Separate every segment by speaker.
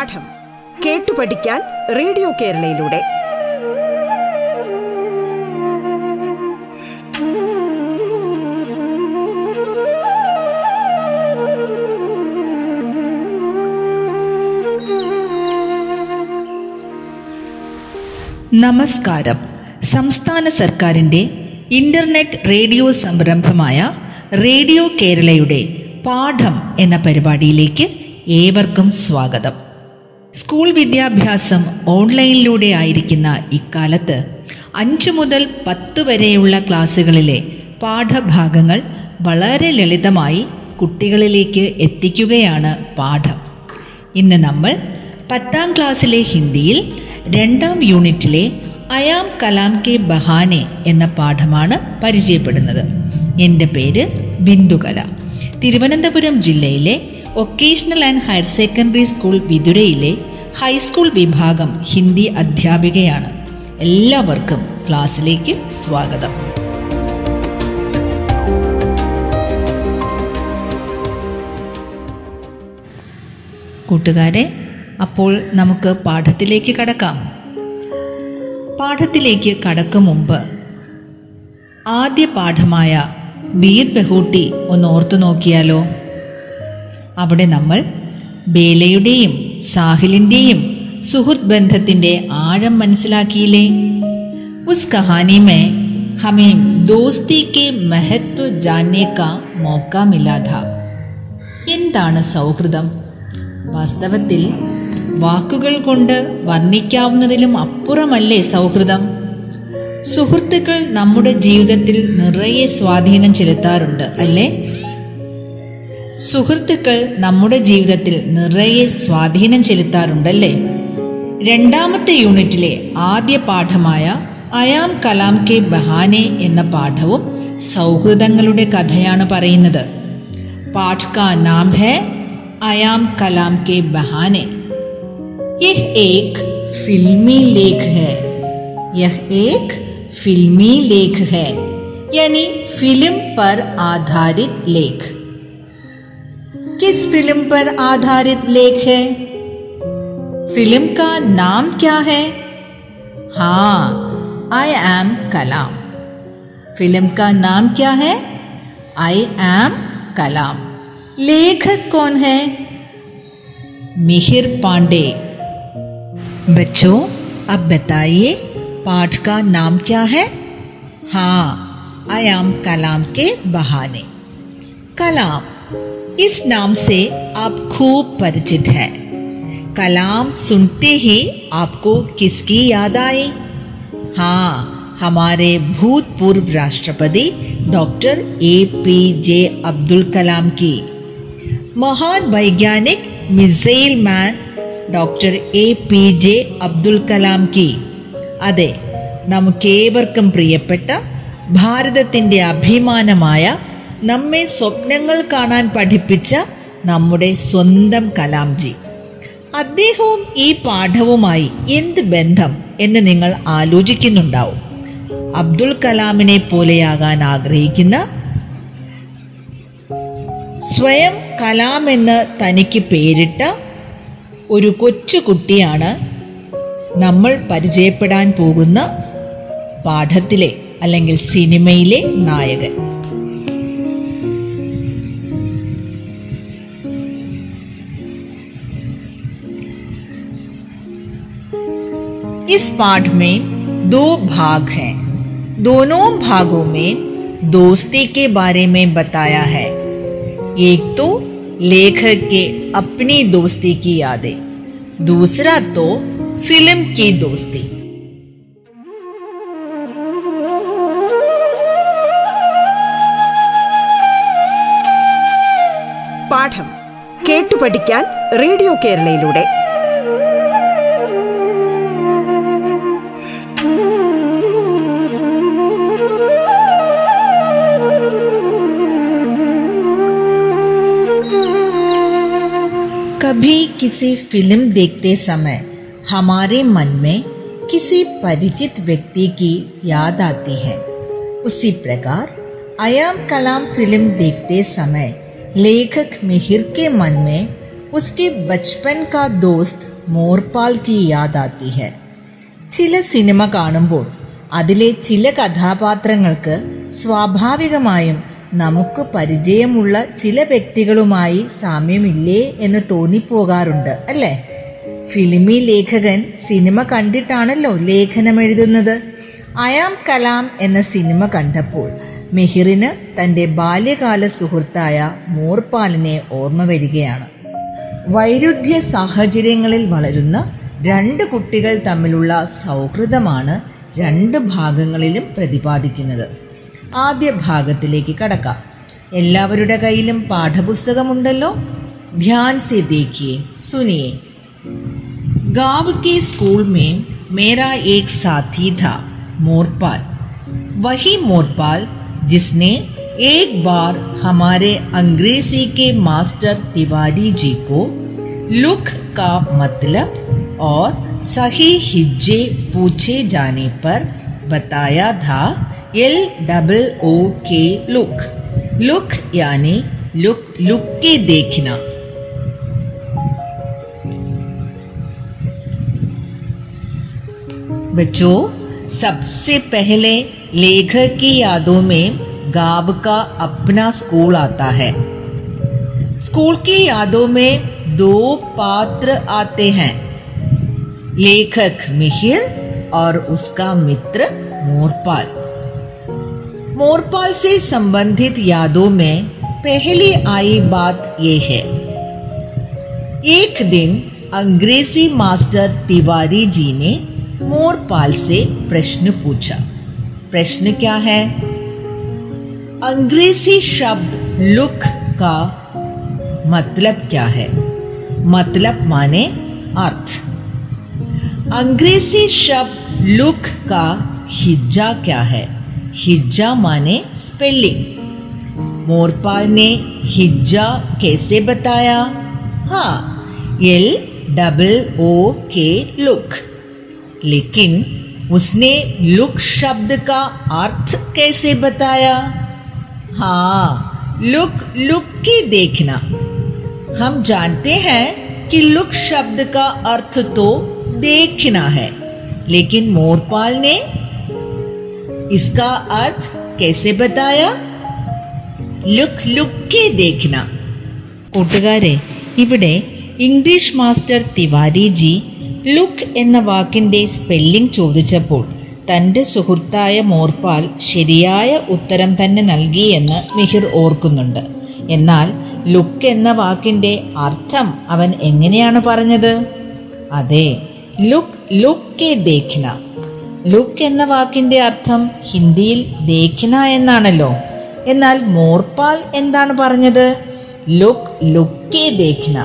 Speaker 1: പാഠം കേട്ടു പഠിക്കാൻ റേഡിയോ കേരളയിലൂടെ.
Speaker 2: നമസ്കാരം. സംസ്ഥാന സർക്കാരിന്റെ ഇന്റർനെറ്റ് റേഡിയോ സംരംഭമായ റേഡിയോ കേരളയുടെ പാഠം എന്ന പരിപാടിയിലേക്ക് ഏവർക്കും സ്വാഗതം. സ്കൂൾ വിദ്യാഭ്യാസം ഓൺലൈനിലൂടെ ആയിരിക്കുന്ന ഇക്കാലത്ത് അഞ്ച് മുതൽ പത്ത് വരെയുള്ള ക്ലാസ്സുകളിലെ പാഠഭാഗങ്ങൾ വളരെ ലളിതമായി കുട്ടികളിലേക്ക് എത്തിക്കുകയാണ് പാഠം. ഇന്ന് നമ്മൾ പത്താം ക്ലാസ്സിലെ ഹിന്ദിയിൽ രണ്ടാം യൂണിറ്റിലെ അയാം കലാം കെ ബഹാനെ എന്ന പാഠമാണ് പരിചയപ്പെടുന്നത്. എന്റെ പേര് ബിന്ദുകല. തിരുവനന്തപുരം ജില്ലയിലെ vocational and higher secondary school വിതുരയിലെ high school വിഭാഗം ഹിന്ദി അധ്യാപികയാണ്. എല്ലാവർക്കും ക്ലാസ്സിലേക്ക് സ്വാഗതം. കൂട്ടുകാരെ അപ്പോൾ നമുക്ക് പാഠത്തിലേക്ക് കടക്കാം. പാഠത്തിലേക്ക് കടക്കും മുമ്പ് ആദ്യ പാഠമായ ബീർ ബഹൂട്ടി ഒന്ന് ഓർത്തു നോക്കിയാലോ അവിടെ നമ്മൾ ബേലയുടെയും സാഹിലിന്റെയും സുഹൃത്ത് ബന്ധത്തിന്റെ ആഴം മനസ്സിലാക്കിയില്ലേ? ഉസ് കഹാനി മേ ഹമേം ദോസ്തി മഹത്വ ജാനേ കാ മോക്ക എന്താണ് സൗഹൃദം? വാസ്തവത്തിൽ വാക്കുകൾ കൊണ്ട് വർണിക്കാവുന്നതിലും അപ്പുറമല്ലേ സൗഹൃദം? സുഹൃത്തുക്കൾ നമ്മുടെ ജീവിതത്തിൽ നിറയെ സ്വാധീനം ചെലുത്താറുണ്ട് അല്ലേ? സുഹൃത്തുക്കൾ നമ്മുടെ ജീവിതത്തിൽ നിറയെ സ്വാധീനം ചെലുത്താറുണ്ടല്ലേ രണ്ടാമത്തെ യൂണിറ്റിലെ ആദ്യ പാഠമായ അയാം കലാം കെ ബഹാനെ എന്ന പാഠവും സൗഹൃദങ്ങളുടെ കഥയാണ് പറയുന്നത് പാഠ് കാ നാം ഹെ അയാം കലാം കെ ബഹാനെ यह एक फिल्मी लेख है यह एक फिल्मी लेख है यानी फिल्म पर आधारित लेख किस फ़िल्म पर आधारित लेख है? फ़िल्म का नाम क्या है? हाँ आई एम कलाम फ़िल्म का नाम क्या है? आई एम कलाम लेखक कौन है? मिहिर पांडे. बच्चों, अब बताइए, पाठ का नाम क्या है? हाँ आई एम कलाम के बहाने. कलाम इस नाम से आप खूब परिचित हैं कलाम सुनते ही आपको किसकी याद आई हाँ हमारे भूतपूर्व राष्ट्रपति doctor A P J Abdul Kalam की महान वैज्ञानिक missile man doctor A P J Abdul Kalam കി അതെ നമുക്കേവർക്കും പ്രിയപ്പെട്ട ഭാരതത്തിൻ്റെ അഭിമാനമായ നമ്മെ സ്വപ്നങ്ങൾ കാണാൻ പഠിപ്പിച്ച നമ്മുടെ സ്വന്തം കലാംജി. അദ്ദേഹവും ഈ പാഠവുമായി എന്ത് ബന്ധം എന്ന് നിങ്ങൾ ആലോചിക്കുന്നുണ്ടാവും. അബ്ദുൾ കലാമിനെ പോലെയാകാൻ ആഗ്രഹിക്കുന്ന സ്വയം കലാം എന്ന് തനിക്ക് പേരിട്ട ഒരു കൊച്ചുകുട്ടിയാണ് നമ്മൾ പരിചയപ്പെടാൻ പോകുന്ന പാഠത്തിലെ അല്ലെങ്കിൽ സിനിമയിലെ നായകൻ. इस पाठ में दो भाग हैं दोनों भागों में दोस्ती के बारे में बताया है एक तो लेखक के अपनी दोस्ती की यादें दूसरा तो फिल्म की दोस्ती
Speaker 1: പാഠം കേട്ടു പഠിക്കാൻ റേഡിയോ കേരളയിലൂടെ
Speaker 2: कभी किसी फिल्म देखते समय हमारे मन में किसी परिचित व्यक्ति की याद आती है उसी प्रकार अयाम कलाम फिल्म देखते समय लेखक मिहिर के मन में उसके बचपन का दोस्त മോർപാൽ की याद आती है ചില സിനിമ കാണുമ്പോൾ അതിലെ ചില കഥാപാത്രങ്ങൾക്ക് സ്വാഭാവികമായും നമുക്ക് പരിചയമുള്ള ചില വ്യക്തികളുമായി സാമ്യമില്ലേ എന്ന് തോന്നിപ്പോകാറുണ്ട് അല്ലേ? ഫിലിമി ലേഖകൻ സിനിമ കണ്ടിട്ടാണല്ലോ ലേഖനം എഴുതുന്നത്. അയാം കലാം എന്ന സിനിമ കണ്ടപ്പോൾ മെഹിറിന് തന്റെ ബാല്യകാല സുഹൃത്തായ മോർപാലിനെ ഓർമ്മ വരികയാണ്. വൈരുദ്ധ്യ സാഹചര്യങ്ങളിൽ വളരുന്ന രണ്ട് കുട്ടികൾ തമ്മിലുള്ള സൗഹൃദമാണ് രണ്ട് ഭാഗങ്ങളിലും പ്രതിപാദിക്കുന്നത്. ആദ്യ ഭാഗത്തിലേക്ക് കടക്കാം എല്ലാവരുടെ കയ്യിലും പാഠപുസ്തകമുണ്ടല്ലോ ധ്യാൻ സെ ദേഖിയെ സുനിയെ गांव के स्कूल में मेरा एक साथी था मोरपाल वही मोरपाल जिसने एक बार हमारे अंग्रेजी के मास्टर तिवारी जी को लुक का मतलब और सही हिज्जे पूछे जाने पर बताया था L double O K look look यानी लुक लुक के देखना. बच्चों, सबसे पहले लेखक की यादों में गाब का अपना स्कूल आता है। स्कूल की यादों में दो पात्र आते हैं। लेखक मिहिर और उसका मित्र मोरपाल। मोरपाल से संबंधित यादों में पहली आई बात यह है। एक दिन अंग्रेज़ी मास्टर तिवारी जी ने मोरपाल से प्रश्न पूछा। प्रश्न क्या है? अंग्रेज़ी शब्द लुक का मतलब क्या है? मतलब माने अर्थ। अंग्रेज़ी शब्द लुक का हिज्जा क्या है? हिज्जा माने स्पेलिंग मोरपाल ने हिज्जा कैसे बताया? हाँ L double O K look लेकिन उसने लुक शब्द का अर्थ कैसे बताया? हाँ लुक लुक के देखना. हम जानते हैं कि लुक शब्द का अर्थ तो देखना है, लेकिन मोरपाल ने इसका अर्थ कैसे बताया ലുക്ക് ലുക്ക് ദേഖ്ന കൂട്ടുകാരെ ഇവിടെ English master Tiwari ji look എന്ന വാക്കിൻ്റെ സ്പെല്ലിംഗ് ചോദിച്ചപ്പോൾ തൻ്റെ സുഹൃത്തായ മോർപാൽ ശരിയായ ഉത്തരം തന്നെ നൽകിയെന്ന് മിഹിർ ഓർക്കുന്നുണ്ട് എന്നാൽ ലുക്ക് എന്ന വാക്കിൻ്റെ അർത്ഥം അവൻ എങ്ങനെയാണ് പറഞ്ഞത് അതെ ലുക്ക് ലുക്ക് ദേഖ്ന ലുക്ക് എന്ന വാക്കിന്റെ അർത്ഥം ഹിന്ദിയിൽ ദേഖിന എന്നാണല്ലോ. എന്നാൽ മോർപാൽ എന്താണ് പറഞ്ഞത്? ലുക്ക് ലുക്കേ ദേഖിന.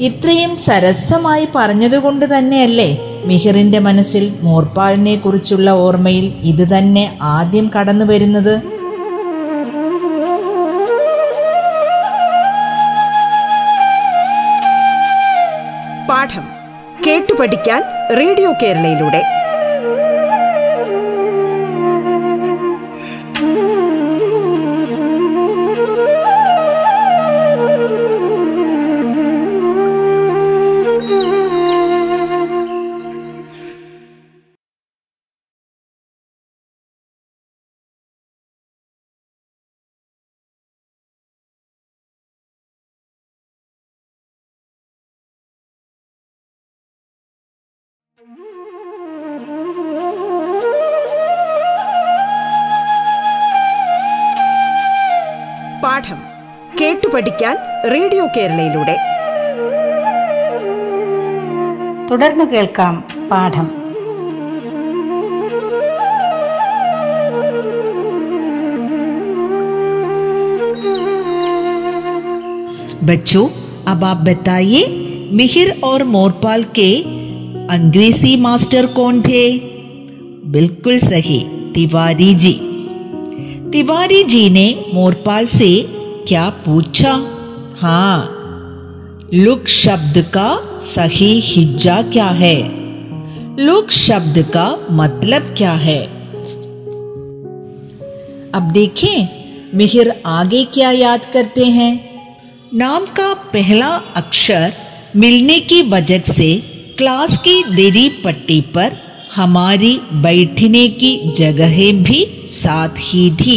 Speaker 2: ഇത്രയും സരസമായി പറഞ്ഞതുകൊണ്ട് തന്നെയല്ലേ മിഹിറിന്റെ മനസ്സിൽ മോർപാലിനെ കുറിച്ചുള്ള ഓർമ്മയിൽ ഇത് തന്നെ ആദ്യം കടന്നു വരുന്നത്?
Speaker 1: പാഠം കേട്ടു പഠിക്കാൻ റേഡിയോ കേരളയിലൂടെ. പാഠം കേട്ടു പഠിക്കാൻ റേഡിയോ കേരളയിലൂടെ
Speaker 3: തുടർന്ന് കേൾക്കാം പാഠം
Speaker 2: बच्चों अब आप बताइए मिहिर और मोरपाल के अंग्रेज़ी मास्टर कौन थे बिल्कुल सही तिवारी जी तिवारी जी ने मोरपाल से क्या पूछा हाँ लुक शब्द का सही हिज्जा क्या है लुक शब्द का मतलब क्या है अब देखें मिहिर आगे क्या याद करते हैं नाम का पहला अक्षर मिलने की वजह से क्लास की देरी पट्टी पर हमारी बैठने की जगहें भी साथ ही थी।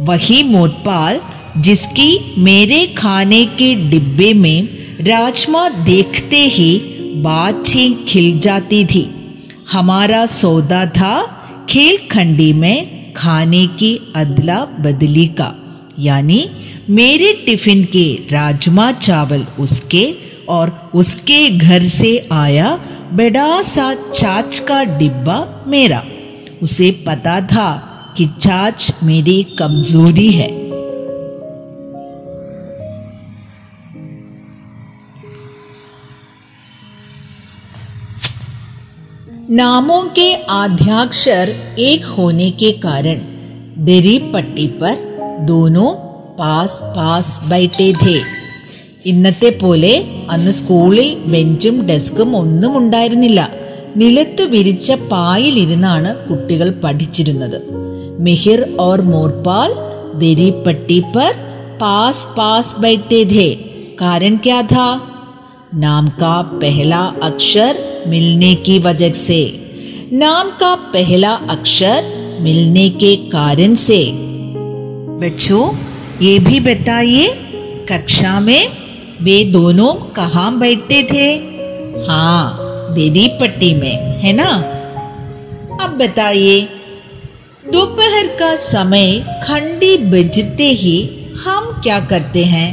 Speaker 2: वही मोटपाल, जिसकी मेरे खाने के डिब्बे में राजमा देखते ही बातें खिल जाती थी। हमारा सौदा था खेल खंडी में खाने की अदला बदली का, यानी मेरे टिफ़िन के राजमा चावल उसके और उसके घर से आया बड़ा सा चाच का डिब्बा मेरा। उसे पता था कि चाच मेरी कमज़ोरी है। नामों के आध्याक्षर एक होने के कारण देरी पट्टी पर दोनों पास पास बैठे थे। ഇന്നത്തെ പോലെ അന്ന് സ്കൂളിൽ ബെഞ്ചും ഡെസ്കും ഒന്നും ഉണ്ടായിരുന്നില്ല നിലത്തു വിരിച്ച പായിലിരുന്നാണ് കുട്ടികൾ പഠിച്ചിരുന്നത് മിഹിർ ഓർ മോർപാൽ ദരി പട്ടി पर पास पास बैठते थे कारण क्या था नाम का पहला अक्षर मिलने की वजह से नाम का पहला अक्षर मिलने के कारण से बच्चों ये भी बताइए कक्षा में वे दोनों कहाँ बैठते थे? हाँ देरी पट्टी में, है ना? अब बताइए, दोपहर का समय खंडी बजते ही हम क्या करते हैं?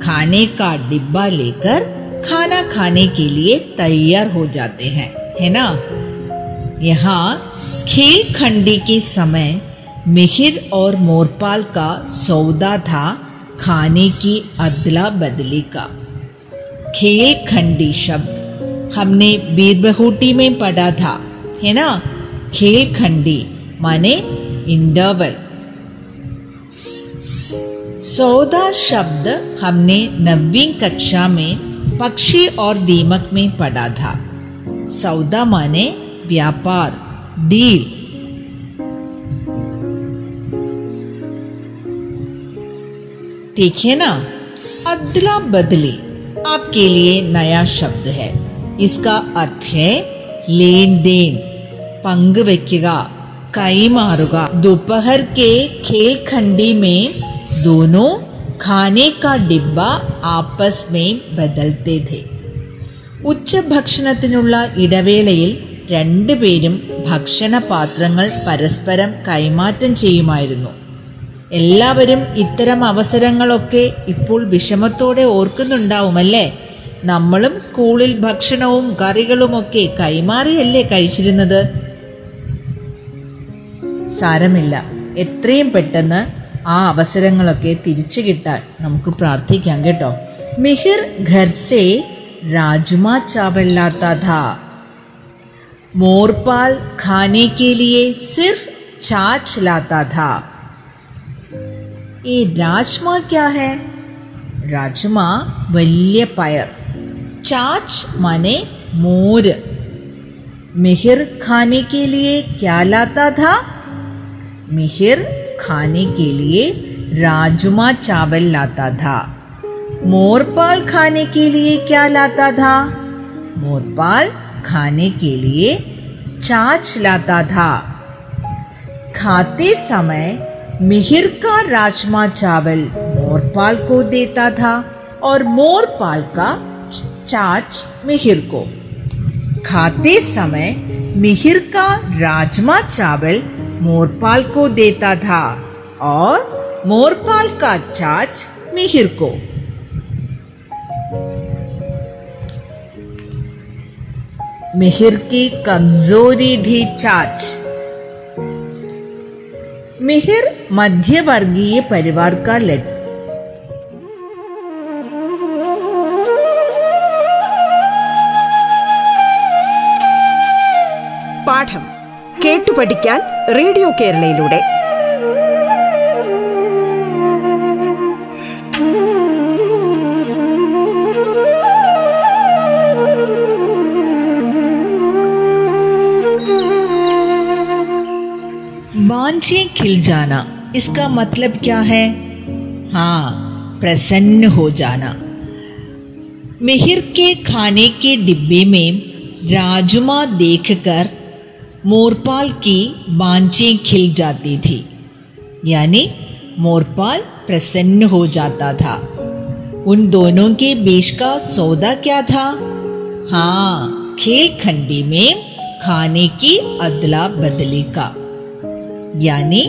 Speaker 2: खाने का डिब्बा लेकर खाना खाने के लिए तैयार हो जाते हैं, है ना? यहाँ खेल खंडी के समय मिहिर और मोरपाल का सौदा था खाने की अदला बदली का। खेल खंडी शब्द। हमने बीरबहूटी में पढ़ा था, है ना? खेल खंडी माने इंटरवल। सौदा शब्द हमने नवीं कक्षा में पक्षी और दीमक में पढ़ा था। सौदा माने व्यापार, डील। ठीक है ना अदला बदली आपके लिए नया शब्द है इसका अर्थ है लेन देन पंग വെക്കുക കൈമാറുക दोपहर के खेल खंडी में दोनों खाने का डिब्बा आपस में बदलते थे ഉച്ചഭക്ഷണത്തിനുള്ള ഇടവേളയിൽ രണ്ടുപേരും ഭക്ഷണപാത്രങ്ങൾ പരസ്പരം കൈമാറ്റം ചെയ്യുമായിരുന്നു എല്ലാവരും ഇത്തരം അവസരങ്ങളൊക്കെ ഇപ്പോൾ വിഷമത്തോടെ ഓർക്കുന്നുണ്ടാവുമല്ലേ? നമ്മളും സ്കൂളിൽ ഭക്ഷണവും കറികളുമൊക്കെ കൈമാറിയല്ലേ കഴിച്ചിരുന്നത്? സാരമില്ല. എത്രയും പെട്ടെന്ന് ആ അവസരങ്ങളൊക്കെ തിരിച്ചു കിട്ടാൻ നമുക്ക് പ്രാർത്ഥിക്കാം കേട്ടോ. മിഹിർ ഖർസേ രാജുമാ ചാവല്ലാത്ത മോർപാൽ ഖാനെ കെ ലിയെ സിർഫ് ചാച്ച് ലാത്ത ये राजमा क्या है राजमा വലിയ പയർ चाच माने मोर मिहिर खाने के लिए क्या लाता था मिहिर खाने के लिए राजमा चावल लाता था मोरपाल खाने के लिए क्या लाता था मोरपाल खाने के लिए चाच लाता था खाते समय मिहिर का राजमा चावल मोरपाल को देता था और मोरपाल का चाच मिहिर को खाते समय मिहिर का राजमा चावल मोरपाल को देता था और मोरपाल का चाच मिहिर को मिहिर की कमज़ोरी थी चाच। മിഹിർ മധ്യവർഗീയ പരിവാർക്കാർ ലഡ്
Speaker 1: പാഠം കേട്ടുപഠിക്കാൻ റേഡിയോ കേരളയിലൂടെ.
Speaker 2: बांझें खिल जाना। इसका मतलब क्या है? हाँ प्रसन्न हो जाना।
Speaker 4: मिहिर के खाने के डिब्बे में राजमा देखकर मोरपाल की बांचें खिल जाती थी। यानी मोरपाल प्रसन्न हो जाता था। उन दोनों के बीच का सौदा क्या था? हाँ खेल खंडी में खाने की अदला बदली का। यानी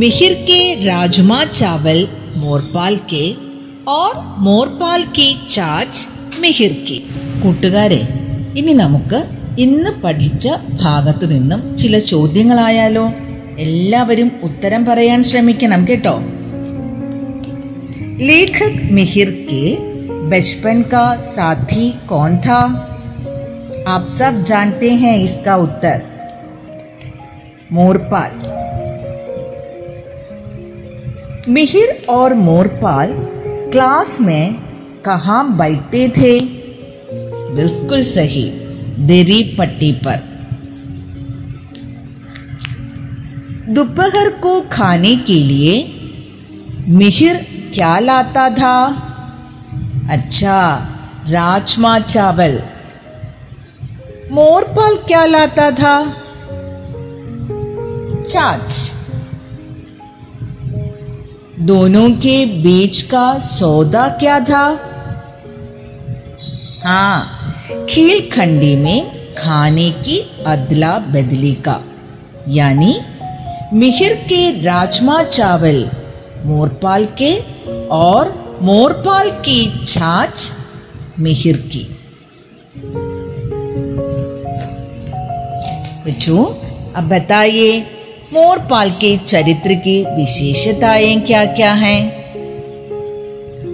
Speaker 4: मिहिर के राजमा चावल मोरपाल के और മോർപാൽ की ചാച്ച് മിഹിർ की
Speaker 2: കൂട്ടുകാരെ ഇനി നമുക്ക് ഇന്ന് പഠിച്ച ഭാഗത്ത് നിന്നും ചില ചോദ്യങ്ങളായാലോ എല്ലാവരും ഉത്തരം പറയാൻ ശ്രമിക്കണം കേട്ടോ लेखक मिहिर के बचपन का साथी कौन था आप सब जानते हैं इसका उत्तर मोरपाल। मिहिर और मोरपाल क्लास में कहाँ बैठते थे? बिल्कुल सही देरी पट्टी पर। दोपहर को खाने के लिए मिहिर क्या लाता था? अच्छा राजमा चावल। मोरपाल क्या लाता था? चाच दोनों के बीच का सौदा क्या था? हाँ खील खंडी में खाने की अदला बदली का, यानी मिहिर के राजमा चावल, मोरपाल के और मोरपाल की छाछ मिहिर की। बच्चों अब बताइए मोरपाल के चरित्र की विशेषताएँ क्या क्या हैं?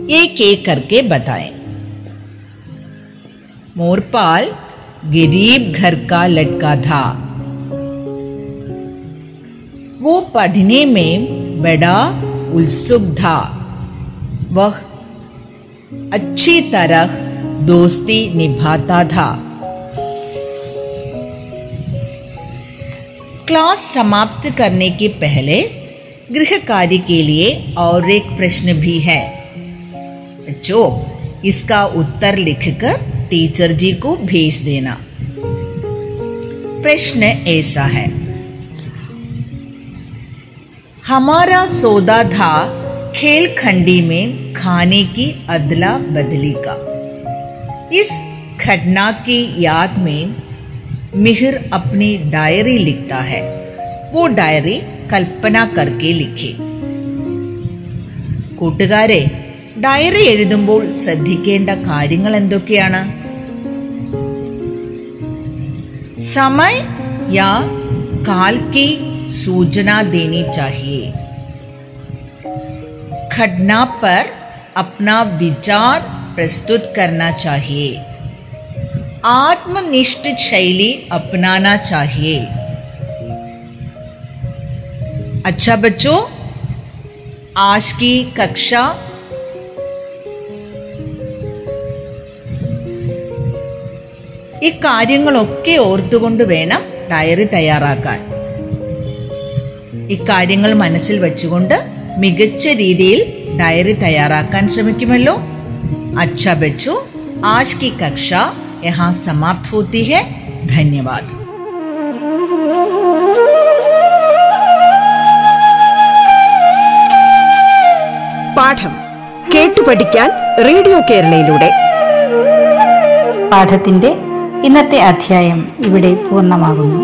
Speaker 2: एक एक करके बताएँ। मोरपाल गरीब घर का लड़का था। वो पढ़ने में बड़ा उत्सुक था। वह अच्छी तरह दोस्ती निभाता था। क्लास समाप्त करने के पहले गृह कार्य के लिए और एक प्रश्न भी है। बच्चों इसका उत्तर लिखकर टीचर जी को भेज देना। प्रश्न ऐसा है। हमारा सौदा था खेल खंडी में खाने की अदला बदली का। इस घटना की याद में मिहिर अपनी डायरी लिखता है वो डायरी കൽപ്പന करके लिखे കൂട്ടുകാരെ ഡയറി എഴുതുമ്പോൾ ശ്രദ്ധിക്കേണ്ട കാര്യങ്ങൾ എന്തൊക്കെയാണ് समय या काल की सूचना देनी चाहिए घटना पर अपना विचार प्रस्तुत करना चाहिए आत्मनिष्ठ शैली अपनाना चाहिए अच्छा बच्चों आज की कक्षा ഇക്കാര്യങ്ങളൊക്കെ ഓർത്തുകൊണ്ട് വേണം ഡയറി തയ്യാറാക്കാൻ ഇക്കാര്യങ്ങൾ മനസ്സിൽ വെച്ചുകൊണ്ട് മികച്ച രീതിയിൽ ഡയറി തയ്യാറാക്കാൻ ശ്രമിക്കുമല്ലോ अच्छा बच्चों आज की कक्षा यहाँ समाप्त होती है धन्यवाद
Speaker 1: പാഠം കേട്ടു പഠിക്കാൻ റേഡിയോ കേരളയിലൂടെ
Speaker 3: പാഠത്തിന്റെ ഇന്നത്തെ അധ്യായം ഇവിടെ പൂർണ്ണമാകുന്നു